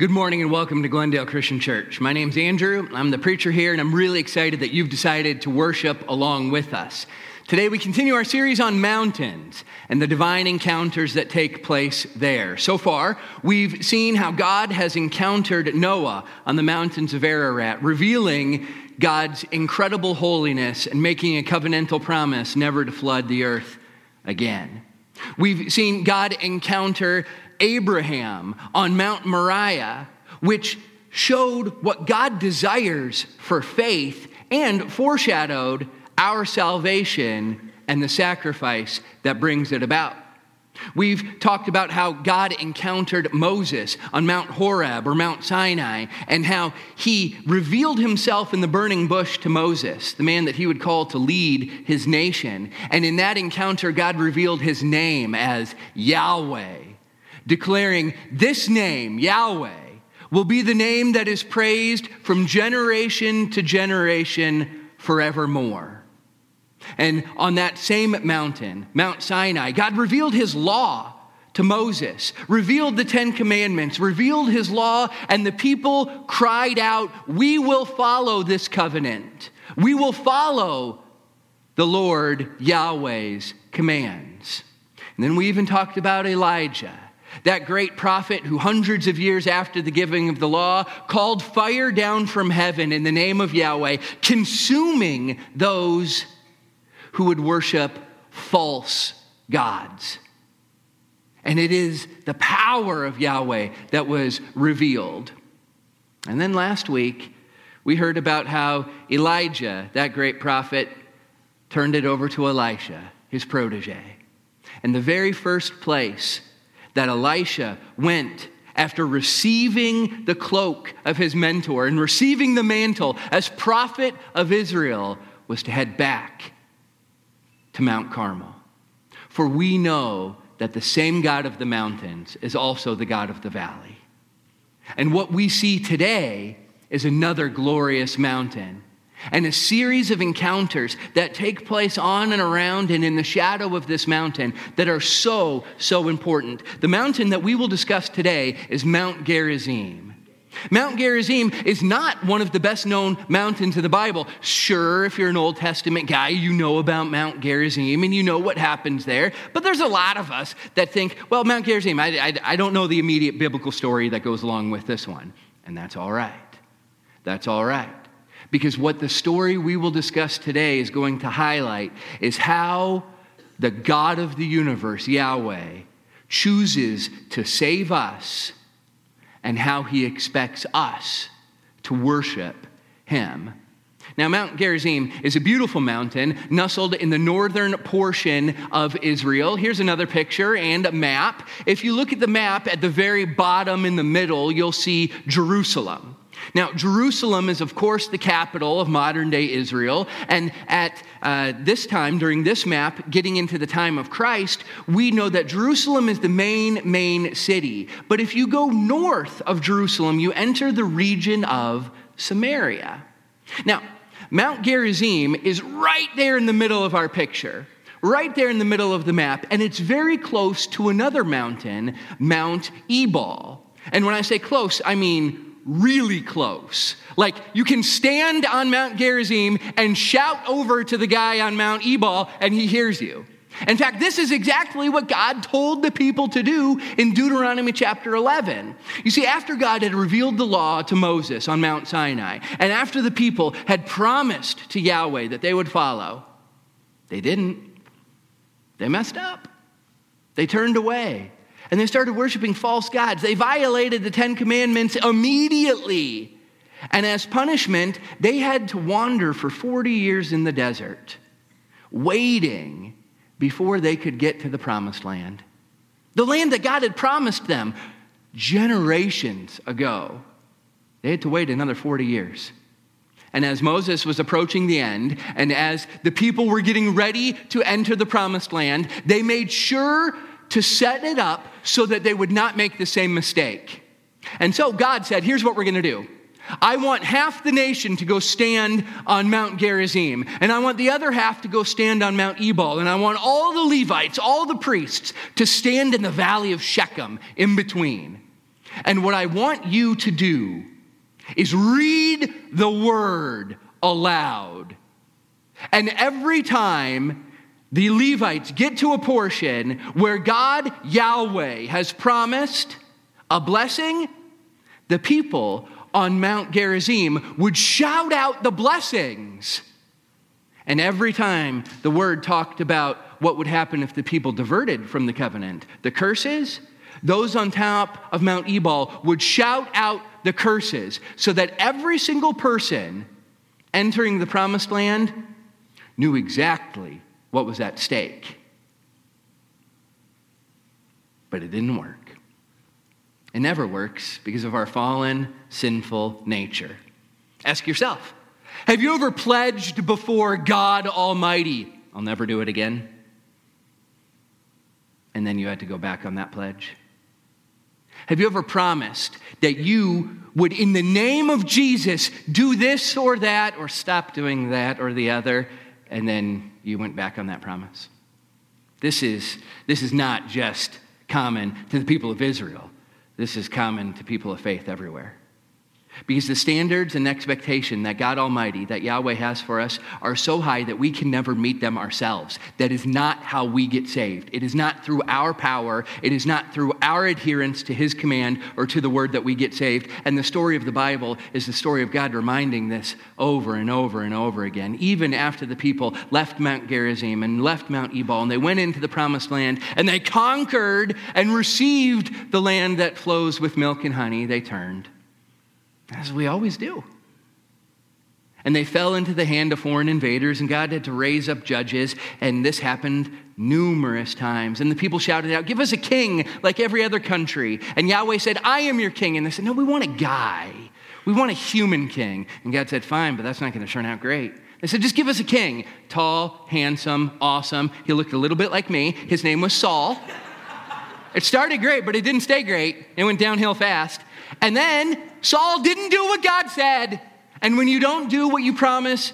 Good morning and welcome to Glendale Christian Church. My name's Andrew. I'm the preacher here, and I'm really excited that you've decided to worship along with us. Today, we continue our series on mountains and the divine encounters that take place there. So far, we've seen how God has encountered Noah on the mountains of Ararat, revealing God's incredible holiness and making a covenantal promise never to flood the earth again. We've seen God encounter Abraham on Mount Moriah, which showed what God desires for faith and foreshadowed our salvation and the sacrifice that brings it about. We've talked about how God encountered Moses on Mount Horeb or Mount Sinai, and how he revealed himself in the burning bush to Moses, the man that he would call to lead his nation. And in that encounter, God revealed his name as Yahweh, declaring, This name, Yahweh, will be the name that is praised from generation to generation forevermore. And on that same mountain, Mount Sinai, God revealed his law to Moses, revealed the Ten Commandments, revealed his law, and the people cried out, We will follow this covenant. We will follow the Lord Yahweh's commands. And then we even talked about Elijah, that great prophet who, hundreds of years after the giving of the law, called fire down from heaven in the name of Yahweh, consuming those who would worship false gods. And it is the power of Yahweh that was revealed. And then last week, we heard about how Elijah, that great prophet, turned it over to Elisha, his protege. And the very first place that Elisha went after receiving the cloak of his mentor and receiving the mantle as prophet of Israel was to head back to Mount Carmel. For we know that the same God of the mountains is also the God of the valley. And what we see today is another glorious mountain and a series of encounters that take place on and around and in the shadow of this mountain that are so, so important. The mountain that we will discuss today is Mount Gerizim. Mount Gerizim is not one of the best known mountains of the Bible. Sure, if you're an Old Testament guy, you know about Mount Gerizim and you know what happens there. But there's a lot of us that think, well, Mount Gerizim, I, I, I don't know the immediate biblical story that goes along with this one. And that's all right. That's all right. Because what the story we will discuss today is going to highlight is how the God of the universe, Yahweh, chooses to save us and how he expects us to worship him. Now, Mount Gerizim is a beautiful mountain nestled in the northern portion of Israel. Here's another picture and a map. If you look at the map at the very bottom in the middle, you'll see Jerusalem. Now, Jerusalem is, of course, the capital of modern day Israel. And at uh, this time, during this map, getting into the time of Christ, we know that Jerusalem is the main, main city. But if you go north of Jerusalem, you enter the region of Samaria. Now, Mount Gerizim is right there in the middle of our picture, right there in the middle of the map, and it's very close to another mountain, Mount Ebal. And when I say close, I mean really close. Like you can stand on Mount Gerizim and shout over to the guy on Mount Ebal and he hears you. In fact, this is exactly what God told the people to do in Deuteronomy chapter 11. You see, after God had revealed the law to Moses on Mount Sinai, and after the people had promised to Yahweh that they would follow, they didn't. They messed up. They turned away and they started worshiping false gods. They violated the Ten Commandments immediately. And as punishment, they had to wander for 40 years in the desert, waiting before they could get to the promised land. The land that God had promised them generations ago. They had to wait another 40 years. And as Moses was approaching the end, and as the people were getting ready to enter the promised land, they made sure to set it up so that they would not make the same mistake. And so God said, Here's what we're going to do. I want half the nation to go stand on Mount Gerizim, and I want the other half to go stand on Mount Ebal, and I want all the Levites, all the priests, to stand in the valley of Shechem in between. And what I want you to do is read the word aloud. And every time the Levites get to a portion where God, Yahweh, has promised a blessing, the people on Mount Gerizim would shout out the blessings. And every time the word talked about what would happen if the people diverted from the covenant, the curses, those on top of Mount Ebal would shout out the curses so that every single person entering the promised land knew exactly what was at stake. But it didn't work. It never works because of our fallen, sinful nature. Ask yourself Have you ever pledged before God Almighty, I'll never do it again? And then you had to go back on that pledge? Have you ever promised that you would, in the name of Jesus, do this or that, or stop doing that or the other, and then you went back on that promise? This is, this is not just common to the people of Israel. This is common to people of faith everywhere. Because the standards and expectation that God Almighty, that Yahweh has for us, are so high that we can never meet them ourselves. That is not how we get saved. It is not through our power, it is not through our adherence to His command or to the word that we get saved. And the story of the Bible is the story of God reminding this over and over and over again. Even after the people left Mount Gerizim and left Mount Ebal and they went into the promised land and they conquered and received the land that flows with milk and honey, they turned as we always do. And they fell into the hand of foreign invaders, and God had to raise up judges, and this happened numerous times. And the people shouted out, Give us a king like every other country. And Yahweh said, I am your king. And they said, No, we want a guy. We want a human king. And God said, Fine, but that's not going to turn out great. They said, Just give us a king. Tall, handsome, awesome. He looked a little bit like me. His name was Saul. It started great, but it didn't stay great. It went downhill fast. And then Saul didn't do what God said. And when you don't do what you promise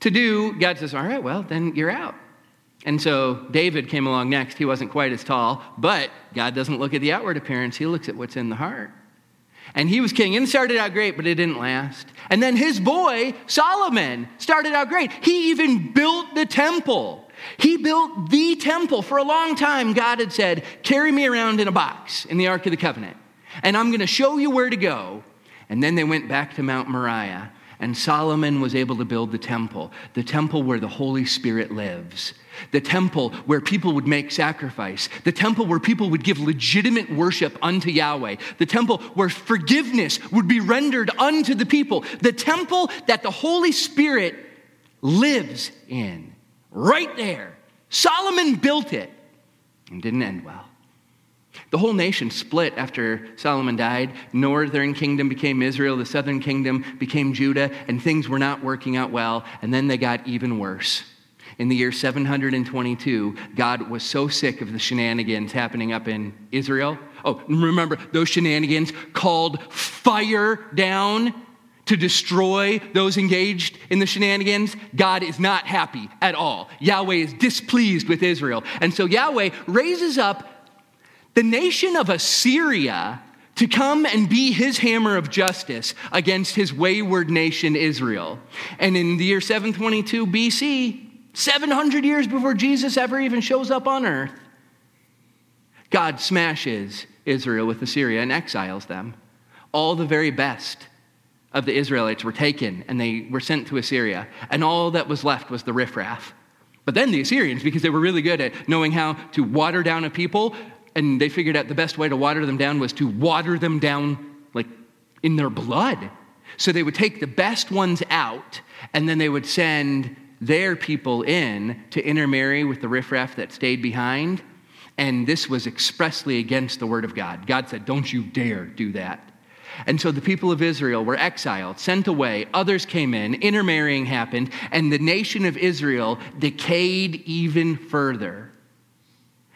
to do, God says, All right, well, then you're out. And so David came along next. He wasn't quite as tall, but God doesn't look at the outward appearance, He looks at what's in the heart. And he was king and started out great, but it didn't last. And then his boy, Solomon, started out great. He even built the temple. He built the temple. For a long time, God had said, Carry me around in a box in the Ark of the Covenant, and I'm going to show you where to go. And then they went back to Mount Moriah, and Solomon was able to build the temple, the temple where the Holy Spirit lives, the temple where people would make sacrifice, the temple where people would give legitimate worship unto Yahweh, the temple where forgiveness would be rendered unto the people, the temple that the Holy Spirit lives in. Right there. Solomon built it and didn't end well. The whole nation split after Solomon died. Northern kingdom became Israel, the southern kingdom became Judah, and things were not working out well, and then they got even worse. In the year 722, God was so sick of the shenanigans happening up in Israel. Oh, remember, those shenanigans called fire down to destroy those engaged in the shenanigans, God is not happy at all. Yahweh is displeased with Israel. And so Yahweh raises up the nation of Assyria to come and be his hammer of justice against his wayward nation Israel. And in the year 722 BC, 700 years before Jesus ever even shows up on earth, God smashes Israel with Assyria and exiles them. All the very best of the Israelites were taken and they were sent to Assyria, and all that was left was the riffraff. But then the Assyrians, because they were really good at knowing how to water down a people, and they figured out the best way to water them down was to water them down like in their blood. So they would take the best ones out, and then they would send their people in to intermarry with the riffraff that stayed behind. And this was expressly against the word of God. God said, Don't you dare do that. And so the people of Israel were exiled, sent away. Others came in, intermarrying happened, and the nation of Israel decayed even further.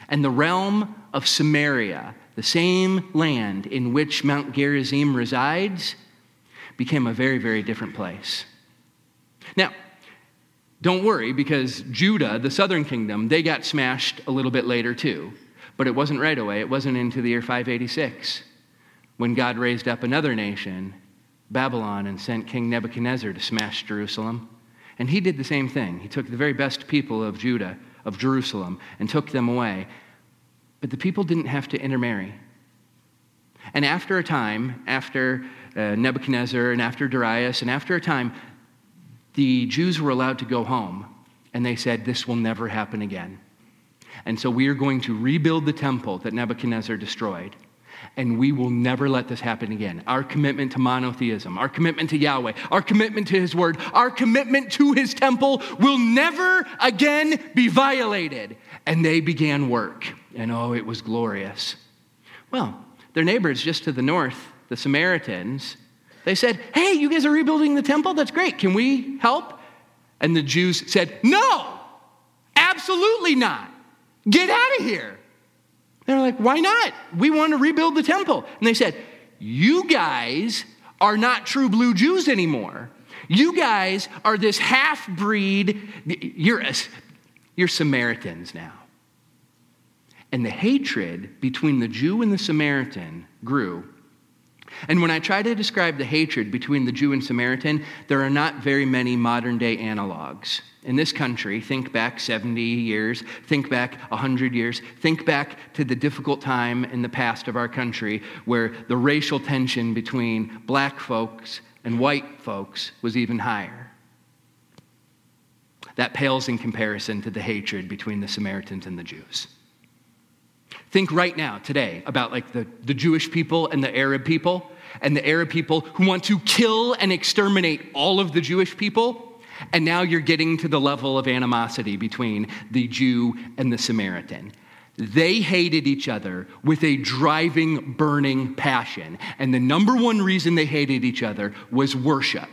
And the realm of Samaria, the same land in which Mount Gerizim resides, became a very, very different place. Now, don't worry, because Judah, the southern kingdom, they got smashed a little bit later too. But it wasn't right away, it wasn't into the year 586. when God raised up another nation, Babylon, and sent King Nebuchadnezzar to smash Jerusalem. And he did the same thing. He took the very best people of Judah, of Jerusalem, and took them away. But the people didn't have to intermarry. And after a time, after uh, Nebuchadnezzar and after Darius, and after a time, the Jews were allowed to go home. And they said, This will never happen again. And so we are going to rebuild the temple that Nebuchadnezzar destroyed and we will never let this happen again. Our commitment to monotheism, our commitment to Yahweh, our commitment to His Word, our commitment to His temple will never again be violated. And they began work, and oh, it was glorious. Well, their neighbors just to the north, the Samaritans, they said, Hey, you guys are rebuilding the temple? That's great. Can we help? And the Jews said, No, absolutely not. Get out of here. They're like, why not? We want to rebuild the temple. And they said, you guys are not true blue Jews anymore. You guys are this half breed, you're, you're Samaritans now. And the hatred between the Jew and the Samaritan grew. And when I try to describe the hatred between the Jew and Samaritan, there are not very many modern day analogs in this country, think back 70 years, think back 100 years, think back to the difficult time in the past of our country where the racial tension between black folks and white folks was even higher. That pales in comparison to the hatred between the Samaritans and the Jews. Think right now, today, about like the, the Jewish people and the Arab people, and the Arab people who want to kill and exterminate all of the Jewish people and now you're getting to the level of animosity between the Jew and the Samaritan. They hated each other with a driving, burning passion. And the number one reason they hated each other was worship.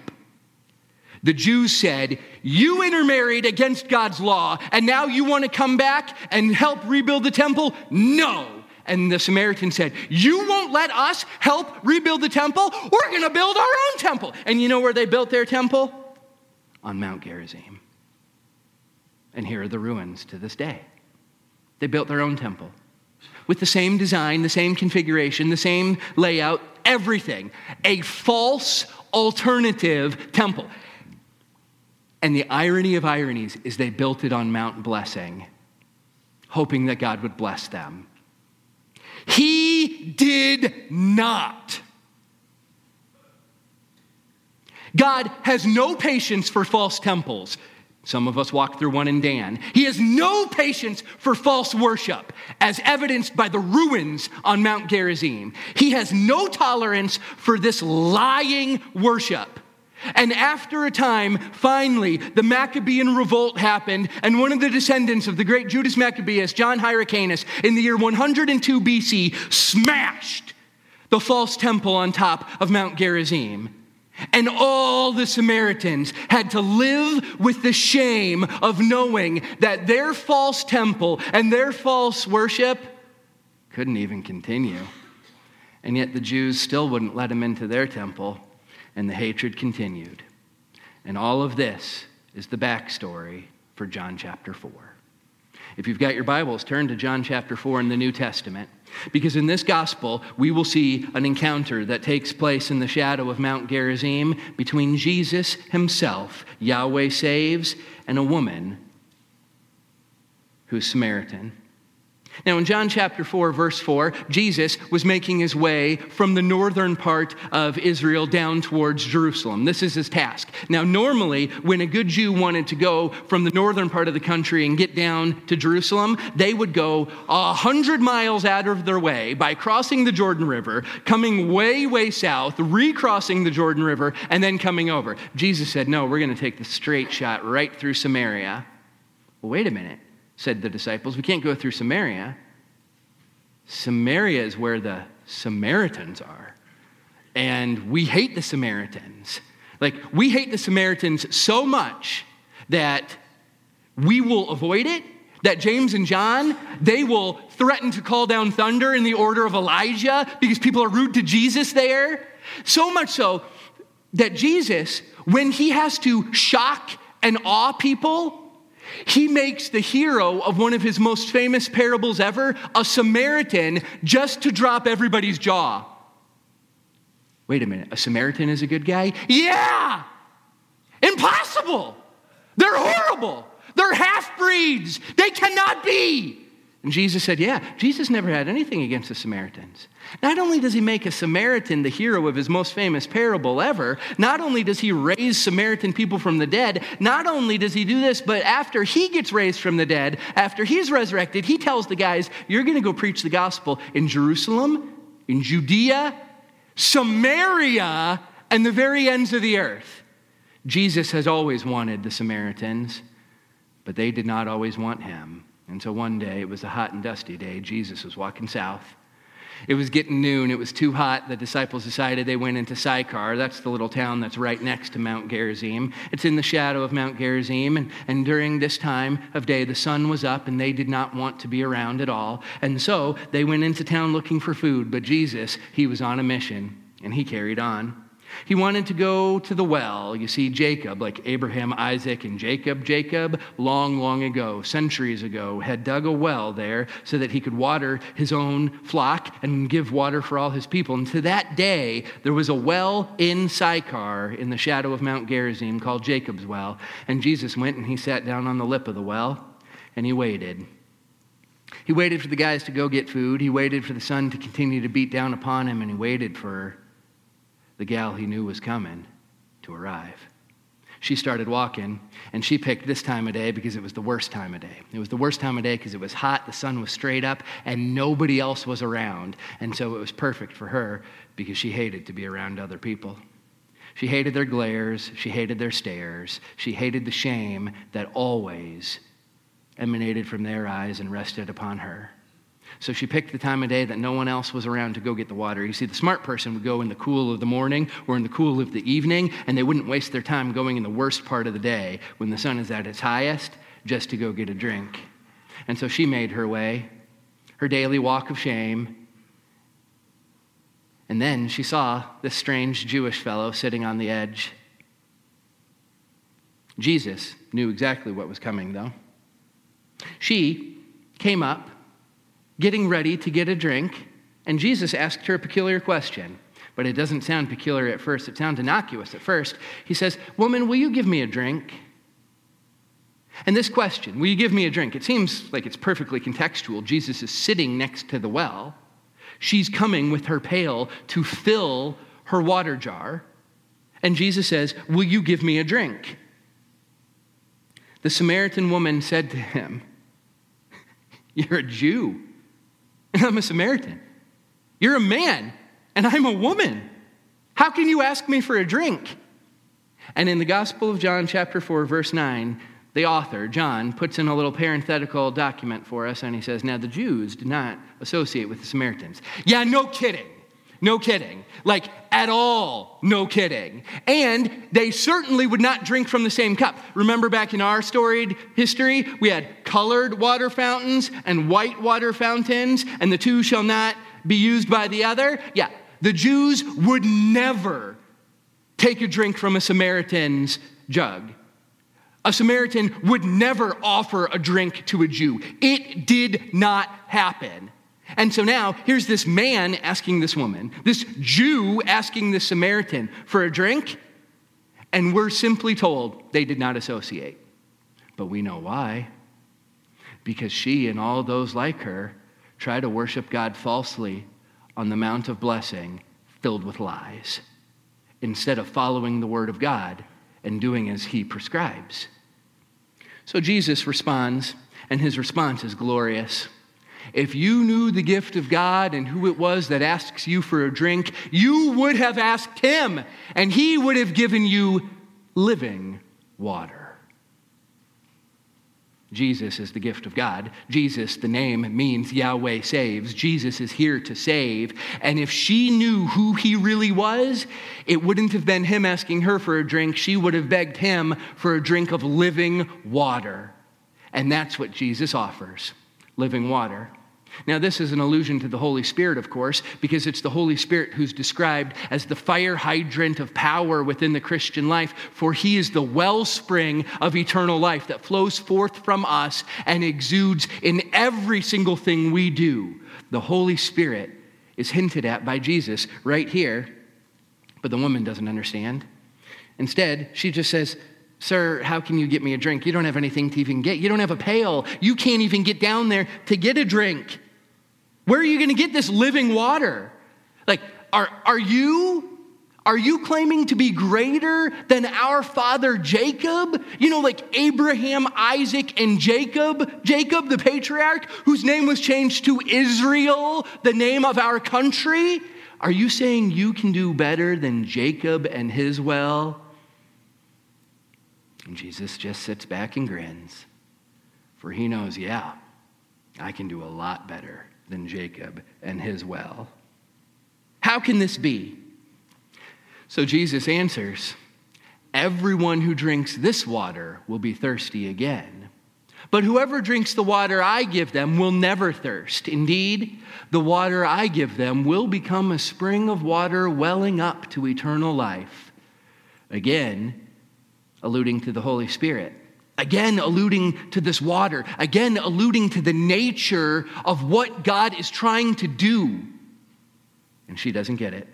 The Jews said, You intermarried against God's law, and now you want to come back and help rebuild the temple? No. And the Samaritan said, You won't let us help rebuild the temple? We're going to build our own temple. And you know where they built their temple? on Mount Gerizim. And here are the ruins to this day. They built their own temple with the same design, the same configuration, the same layout, everything. A false alternative temple. And the irony of ironies is they built it on Mount Blessing, hoping that God would bless them. He did not. God has no patience for false temples. Some of us walk through one in Dan. He has no patience for false worship, as evidenced by the ruins on Mount Gerizim. He has no tolerance for this lying worship. And after a time, finally, the Maccabean revolt happened, and one of the descendants of the great Judas Maccabeus, John Hyrcanus, in the year 102 BC, smashed the false temple on top of Mount Gerizim. And all the Samaritans had to live with the shame of knowing that their false temple and their false worship couldn't even continue. And yet the Jews still wouldn't let him into their temple, and the hatred continued. And all of this is the backstory for John chapter 4. If you've got your Bibles, turn to John chapter 4 in the New Testament. Because in this gospel, we will see an encounter that takes place in the shadow of Mount Gerizim between Jesus himself, Yahweh saves, and a woman who's Samaritan. Now, in John chapter 4, verse 4, Jesus was making his way from the northern part of Israel down towards Jerusalem. This is his task. Now, normally, when a good Jew wanted to go from the northern part of the country and get down to Jerusalem, they would go a hundred miles out of their way by crossing the Jordan River, coming way, way south, recrossing the Jordan River, and then coming over. Jesus said, No, we're going to take the straight shot right through Samaria. Well, wait a minute said the disciples. We can't go through Samaria. Samaria is where the Samaritans are. And we hate the Samaritans. Like, we hate the Samaritans so much that we will avoid it. That James and John, they will threaten to call down thunder in the order of Elijah because people are rude to Jesus there. So much so that Jesus, when he has to shock and awe people, he makes the hero of one of his most famous parables ever a Samaritan just to drop everybody's jaw. Wait a minute, a Samaritan is a good guy? Yeah! Impossible! They're horrible! They're half breeds! They cannot be! And Jesus said, Yeah, Jesus never had anything against the Samaritans. Not only does he make a Samaritan the hero of his most famous parable ever, not only does he raise Samaritan people from the dead, not only does he do this, but after he gets raised from the dead, after he's resurrected, he tells the guys, You're going to go preach the gospel in Jerusalem, in Judea, Samaria, and the very ends of the earth. Jesus has always wanted the Samaritans, but they did not always want him. And so one day, it was a hot and dusty day, Jesus was walking south. It was getting noon. It was too hot. The disciples decided they went into Sychar. That's the little town that's right next to Mount Gerizim. It's in the shadow of Mount Gerizim. And, and during this time of day, the sun was up and they did not want to be around at all. And so they went into town looking for food. But Jesus, he was on a mission and he carried on. He wanted to go to the well. You see, Jacob, like Abraham, Isaac, and Jacob, Jacob, long, long ago, centuries ago, had dug a well there so that he could water his own flock and give water for all his people. And to that day, there was a well in Sychar in the shadow of Mount Gerizim called Jacob's well. And Jesus went and he sat down on the lip of the well and he waited. He waited for the guys to go get food. He waited for the sun to continue to beat down upon him, and he waited for the gal he knew was coming to arrive. She started walking, and she picked this time of day because it was the worst time of day. It was the worst time of day because it was hot, the sun was straight up, and nobody else was around. And so it was perfect for her because she hated to be around other people. She hated their glares, she hated their stares, she hated the shame that always emanated from their eyes and rested upon her. So she picked the time of day that no one else was around to go get the water. You see, the smart person would go in the cool of the morning or in the cool of the evening, and they wouldn't waste their time going in the worst part of the day when the sun is at its highest just to go get a drink. And so she made her way, her daily walk of shame. And then she saw this strange Jewish fellow sitting on the edge. Jesus knew exactly what was coming, though. She came up getting ready to get a drink, and Jesus asked her a peculiar question. But it doesn't sound peculiar at first, it sounds innocuous at first. He says, Woman, will you give me a drink? And this question, will you give me a drink? It seems like it's perfectly contextual. Jesus is sitting next to the well. She's coming with her pail to fill her water jar. And Jesus says, Will you give me a drink? The Samaritan woman said to him, You're a Jew and I'm a Samaritan. You're a man, and I'm a woman. How can you ask me for a drink? And in the Gospel of John, chapter 4, verse 9, the author, John, puts in a little parenthetical document for us, and he says, Now the Jews did not associate with the Samaritans. Yeah, no kidding. No kidding. Like, at all, no kidding. And they certainly would not drink from the same cup. Remember back in our storied history, we had colored water fountains and white water fountains, and the two shall not be used by the other. Yeah, the Jews would never take a drink from a Samaritan's jug. A Samaritan would never offer a drink to a Jew. It did not happen. And so now here's this man asking this woman, this Jew asking this Samaritan for a drink, and we're simply told they did not associate. But we know why. Because she and all those like her try to worship God falsely on the Mount of Blessing filled with lies, instead of following the Word of God and doing as He prescribes. So Jesus responds, and his response is glorious. If you knew the gift of God and who it was that asks you for a drink, you would have asked him, and he would have given you living water. Jesus is the gift of God. Jesus, the name means Yahweh saves. Jesus is here to save. And if she knew who he really was, it wouldn't have been him asking her for a drink. She would have begged him for a drink of living water. And that's what Jesus offers living water. Now, this is an allusion to the Holy Spirit, of course, because it's the Holy Spirit who's described as the fire hydrant of power within the Christian life, for he is the wellspring of eternal life that flows forth from us and exudes in every single thing we do. The Holy Spirit is hinted at by Jesus right here But the woman doesn't understand. Instead, she just says, Sir, how can you get me a drink? You don't have anything to even get. You don't have a pail. You can't even get down there to get a drink. Where are you going to get this living water? Like, are, are you are you claiming to be greater than our father Jacob? You know, like Abraham, Isaac, and Jacob? Jacob, the patriarch, whose name was changed to Israel, the name of our country? Are you saying you can do better than Jacob and his well? And Jesus just sits back and grins, for he knows, yeah, I can do a lot better than Jacob and his well. How can this be? So Jesus answers, Everyone who drinks this water will be thirsty again. But whoever drinks the water I give them will never thirst. Indeed, the water I give them will become a spring of water welling up to eternal life. Again, alluding to the Holy Spirit. Again, alluding to this water. Again, alluding to the nature of what God is trying to do. And she doesn't get it.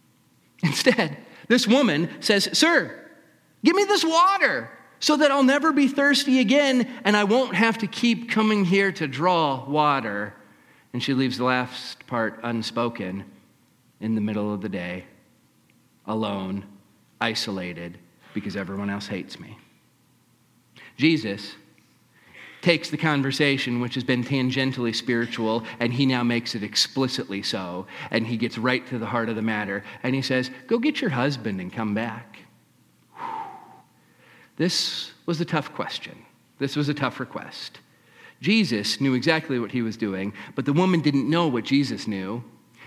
Instead, this woman says, Sir, give me this water so that I'll never be thirsty again and I won't have to keep coming here to draw water. And she leaves the last part unspoken in the middle of the day, alone, isolated, because everyone else hates me. Jesus takes the conversation, which has been tangentially spiritual, and he now makes it explicitly so. And he gets right to the heart of the matter. And he says, Go get your husband and come back. This was a tough question. This was a tough request. Jesus knew exactly what he was doing, but the woman didn't know what Jesus knew.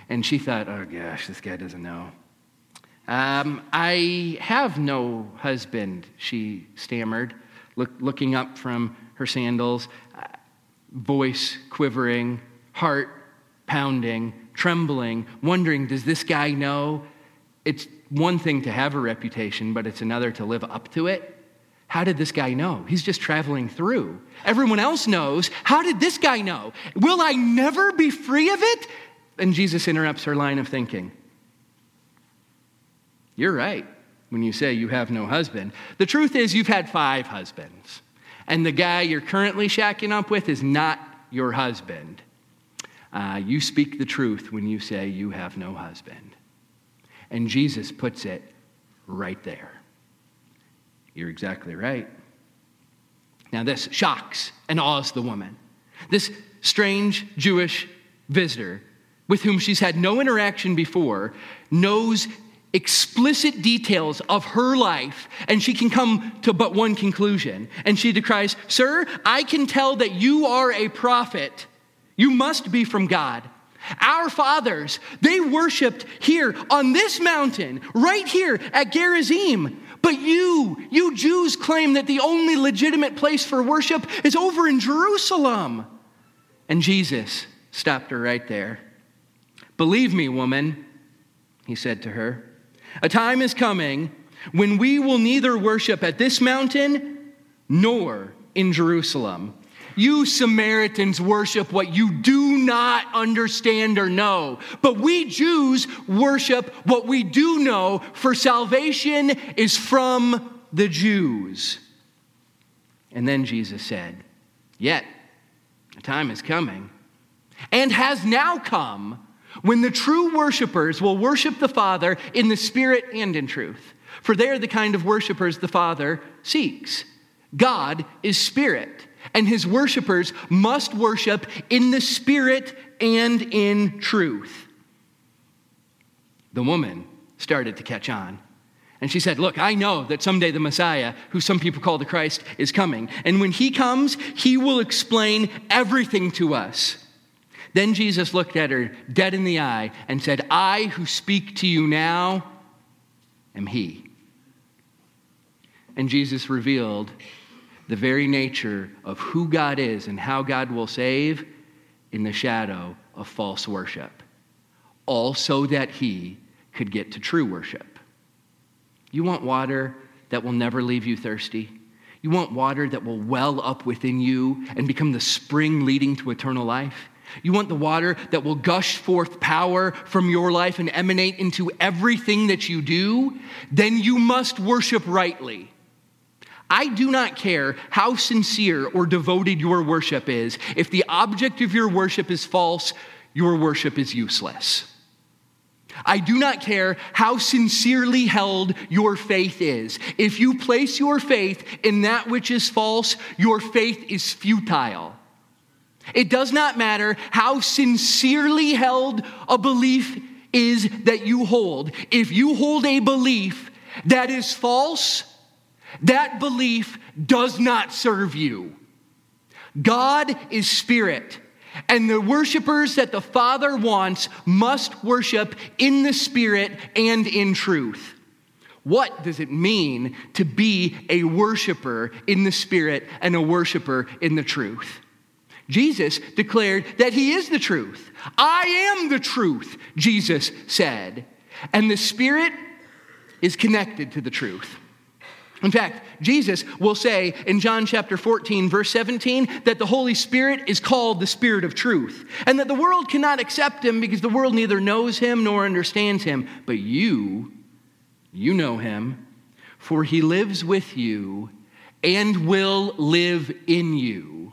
And she thought, oh gosh, this guy doesn't know. Um, I have no husband, she stammered, look, looking up from her sandals, voice quivering, heart pounding, trembling, wondering, does this guy know? It's one thing to have a reputation, but it's another to live up to it. How did this guy know? He's just traveling through. Everyone else knows. How did this guy know? Will I never be free of it? And Jesus interrupts her line of thinking. You're right when you say you have no husband. The truth is, you've had five husbands, and the guy you're currently shacking up with is not your husband. Uh, you speak the truth when you say you have no husband. And Jesus puts it right there. You're exactly right. Now, this shocks and awes the woman. This strange Jewish visitor with whom she's had no interaction before knows explicit details of her life, and she can come to but one conclusion. And she decries, Sir, I can tell that you are a prophet. You must be from God. Our fathers, they worshiped here on this mountain, right here at Gerizim. But you, you Jews claim that the only legitimate place for worship is over in Jerusalem. And Jesus stopped her right there. Believe me, woman, he said to her, a time is coming when we will neither worship at this mountain nor in Jerusalem. You Samaritans worship what you do not understand or know. But we Jews worship what we do know, for salvation is from the Jews. And then Jesus said, Yet, a time is coming, and has now come, when the true worshipers will worship the Father in the Spirit and in truth. For they are the kind of worshipers the Father seeks. God is Spirit and his worshipers must worship in the spirit and in truth. The woman started to catch on. And she said, Look, I know that someday the Messiah, who some people call the Christ, is coming. And when he comes, he will explain everything to us. Then Jesus looked at her dead in the eye and said, I who speak to you now am he. And Jesus revealed the very nature of who God is and how God will save in the shadow of false worship, all so that he could get to true worship. You want water that will never leave you thirsty? You want water that will well up within you and become the spring leading to eternal life? You want the water that will gush forth power from your life and emanate into everything that you do? Then you must worship rightly. I do not care how sincere or devoted your worship is. If the object of your worship is false, your worship is useless. I do not care how sincerely held your faith is. If you place your faith in that which is false, your faith is futile. It does not matter how sincerely held a belief is that you hold. If you hold a belief that is false, that belief does not serve you. God is spirit. And the worshipers that the Father wants must worship in the Spirit and in truth. What does it mean to be a worshiper in the Spirit and a worshiper in the truth? Jesus declared that he is the truth. I am the truth, Jesus said. And the Spirit is connected to the truth. In fact, Jesus will say in John chapter 14, verse 17, that the Holy Spirit is called the Spirit of truth, and that the world cannot accept him because the world neither knows him nor understands him. But you, you know him, for he lives with you and will live in you.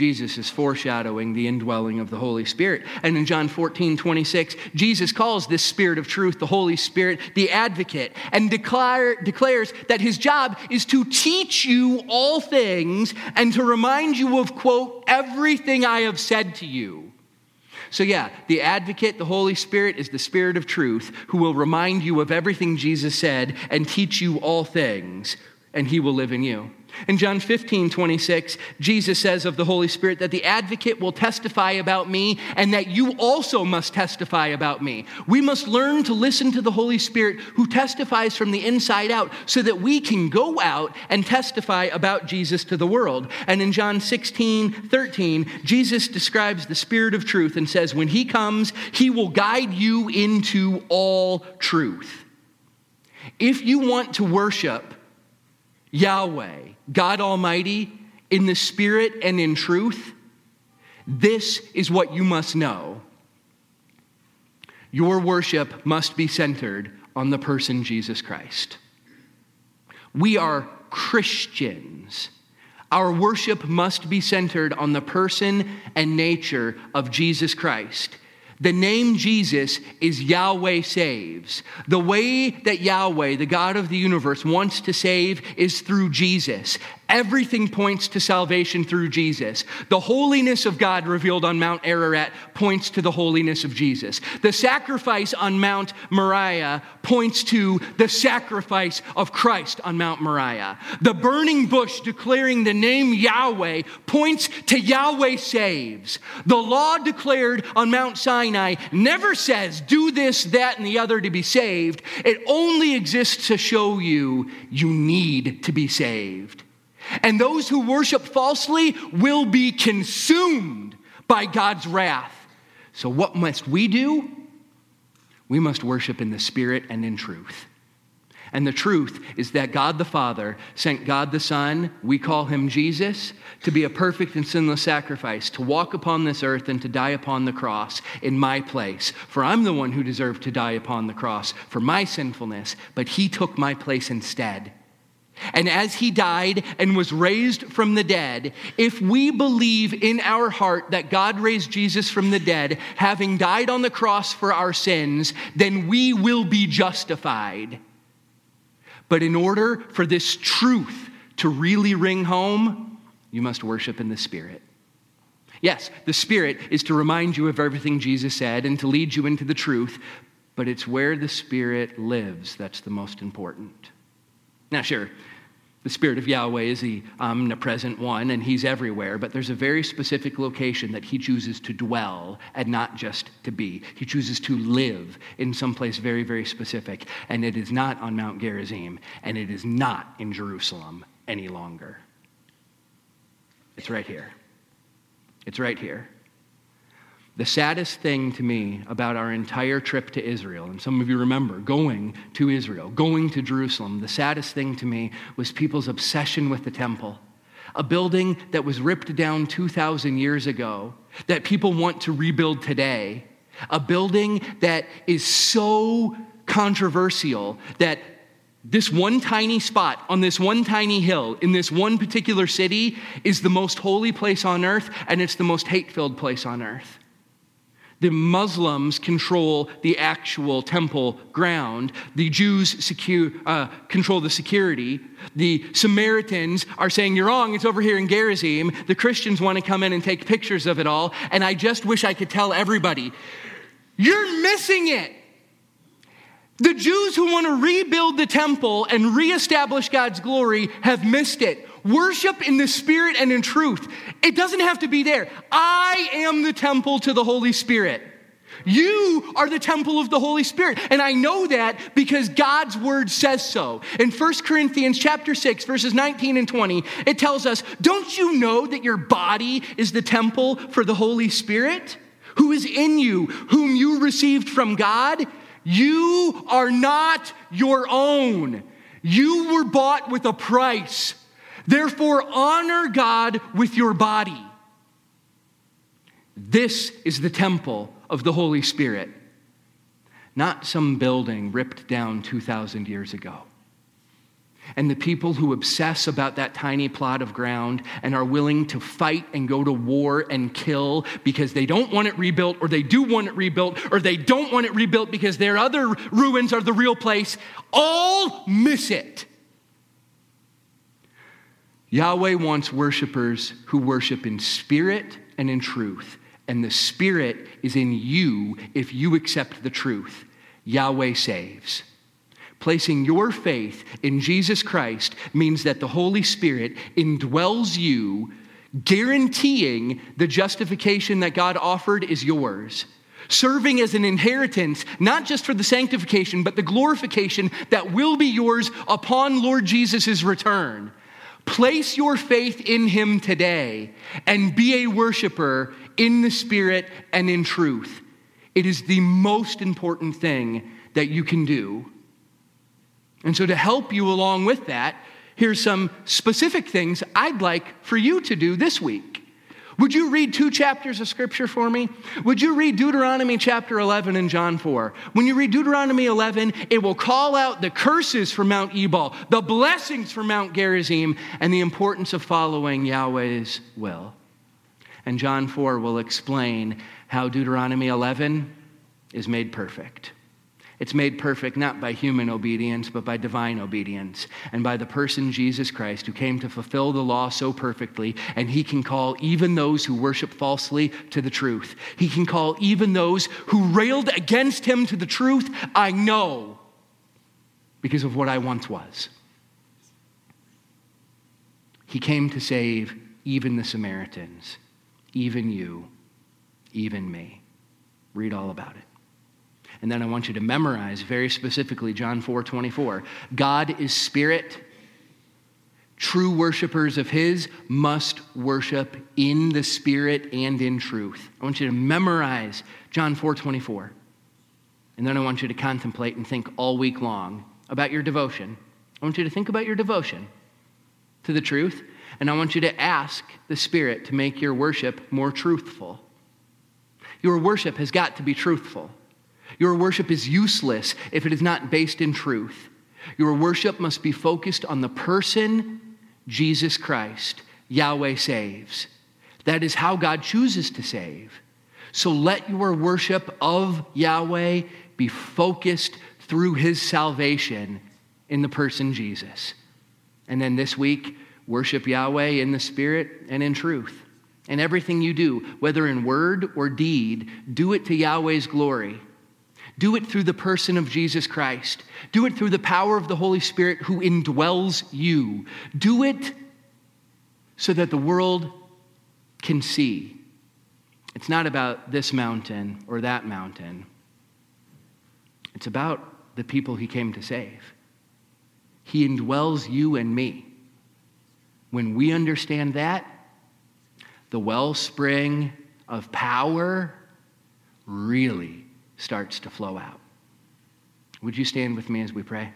Jesus is foreshadowing the indwelling of the Holy Spirit. And in John 14, 26, Jesus calls this Spirit of truth, the Holy Spirit, the advocate, and declare, declares that his job is to teach you all things and to remind you of, quote, everything I have said to you. So, yeah, the advocate, the Holy Spirit, is the Spirit of truth who will remind you of everything Jesus said and teach you all things, and he will live in you. In John 15, 26, Jesus says of the Holy Spirit that the advocate will testify about me and that you also must testify about me. We must learn to listen to the Holy Spirit who testifies from the inside out so that we can go out and testify about Jesus to the world. And in John 16, 13, Jesus describes the Spirit of truth and says, When he comes, he will guide you into all truth. If you want to worship Yahweh, God Almighty, in the Spirit and in truth, this is what you must know. Your worship must be centered on the person Jesus Christ. We are Christians. Our worship must be centered on the person and nature of Jesus Christ. The name Jesus is Yahweh saves. The way that Yahweh, the God of the universe, wants to save is through Jesus. Everything points to salvation through Jesus. The holiness of God revealed on Mount Ararat points to the holiness of Jesus. The sacrifice on Mount Moriah points to the sacrifice of Christ on Mount Moriah. The burning bush declaring the name Yahweh points to Yahweh saves. The law declared on Mount Sinai never says do this, that, and the other to be saved. It only exists to show you you need to be saved. And those who worship falsely will be consumed by God's wrath. So, what must we do? We must worship in the Spirit and in truth. And the truth is that God the Father sent God the Son, we call him Jesus, to be a perfect and sinless sacrifice, to walk upon this earth and to die upon the cross in my place. For I'm the one who deserved to die upon the cross for my sinfulness, but he took my place instead. And as he died and was raised from the dead, if we believe in our heart that God raised Jesus from the dead, having died on the cross for our sins, then we will be justified. But in order for this truth to really ring home, you must worship in the Spirit. Yes, the Spirit is to remind you of everything Jesus said and to lead you into the truth, but it's where the Spirit lives that's the most important. Now, sure, the Spirit of Yahweh is the omnipresent one, and He's everywhere, but there's a very specific location that He chooses to dwell and not just to be. He chooses to live in some place very, very specific, and it is not on Mount Gerizim, and it is not in Jerusalem any longer. It's right here. It's right here. The saddest thing to me about our entire trip to Israel, and some of you remember going to Israel, going to Jerusalem, the saddest thing to me was people's obsession with the temple. a building that was ripped down 2,000 years ago, that people want to rebuild today, a building that is so controversial that this one tiny spot on this one tiny hill in this one particular city is the most holy place on earth and it's the most hate filled place on earth. The Muslims control the actual temple ground. The Jews secure, uh, control the security. The Samaritans are saying, You're wrong, it's over here in Gerizim. The Christians want to come in and take pictures of it all. And I just wish I could tell everybody, You're missing it. The Jews who want to rebuild the temple and reestablish God's glory have missed it. Worship in the Spirit and in truth. It doesn't have to be there. I am the temple to the Holy Spirit. You are the temple of the Holy Spirit. And I know that because God's word says so. In 1 Corinthians chapter 6 verses 19 and 20, it tells us, "Don't you know that your body is the temple for the Holy Spirit, who is in you, whom you received from God?" You are not your own. You were bought with a price. Therefore, honor God with your body. This is the temple of the Holy Spirit, not some building ripped down 2,000 years ago. And the people who obsess about that tiny plot of ground and are willing to fight and go to war and kill because they don't want it rebuilt, or they do want it rebuilt, or they don't want it rebuilt because their other ruins are the real place, all miss it. Yahweh wants worshipers who worship in spirit and in truth. And the spirit is in you if you accept the truth. Yahweh saves. Placing your faith in Jesus Christ means that the Holy Spirit indwells you, guaranteeing the justification that God offered is yours. Serving as an inheritance, not just for the sanctification, but the glorification that will be yours upon Lord Jesus' return. Place your faith in Him today and be a worshiper in the Spirit and in truth. It is the most important thing that you can do. And so, to help you along with that, here's some specific things I'd like for you to do this week. Would you read two chapters of scripture for me? Would you read Deuteronomy chapter 11 and John 4? When you read Deuteronomy 11, it will call out the curses for Mount Ebal, the blessings for Mount Gerizim, and the importance of following Yahweh's will. And John 4 will explain how Deuteronomy 11 is made perfect. It's made perfect not by human obedience, but by divine obedience, and by the person Jesus Christ, who came to fulfill the law so perfectly, and he can call even those who worship falsely to the truth. He can call even those who railed against him to the truth. I know because of what I once was. He came to save even the Samaritans, even you, even me. Read all about it. And then I want you to memorize very specifically John 4 24. God is spirit. True worshipers of His must worship in the Spirit and in truth. I want you to memorize John 4 24. And then I want you to contemplate and think all week long about your devotion. I want you to think about your devotion to the truth. And I want you to ask the Spirit to make your worship more truthful. Your worship has got to be truthful. Your worship is useless if it is not based in truth. Your worship must be focused on the person, Jesus Christ. Yahweh saves. That is how God chooses to save. So let your worship of Yahweh be focused through his salvation in the person Jesus. And then this week, worship Yahweh in the Spirit and in truth. And everything you do, whether in word or deed, do it to Yahweh's glory. Do it through the person of Jesus Christ. Do it through the power of the Holy Spirit who indwells you. Do it so that the world can see. It's not about this mountain or that mountain, it's about the people he came to save. He indwells you and me. When we understand that, the wellspring of power really starts to flow out. Would you stand with me as we pray?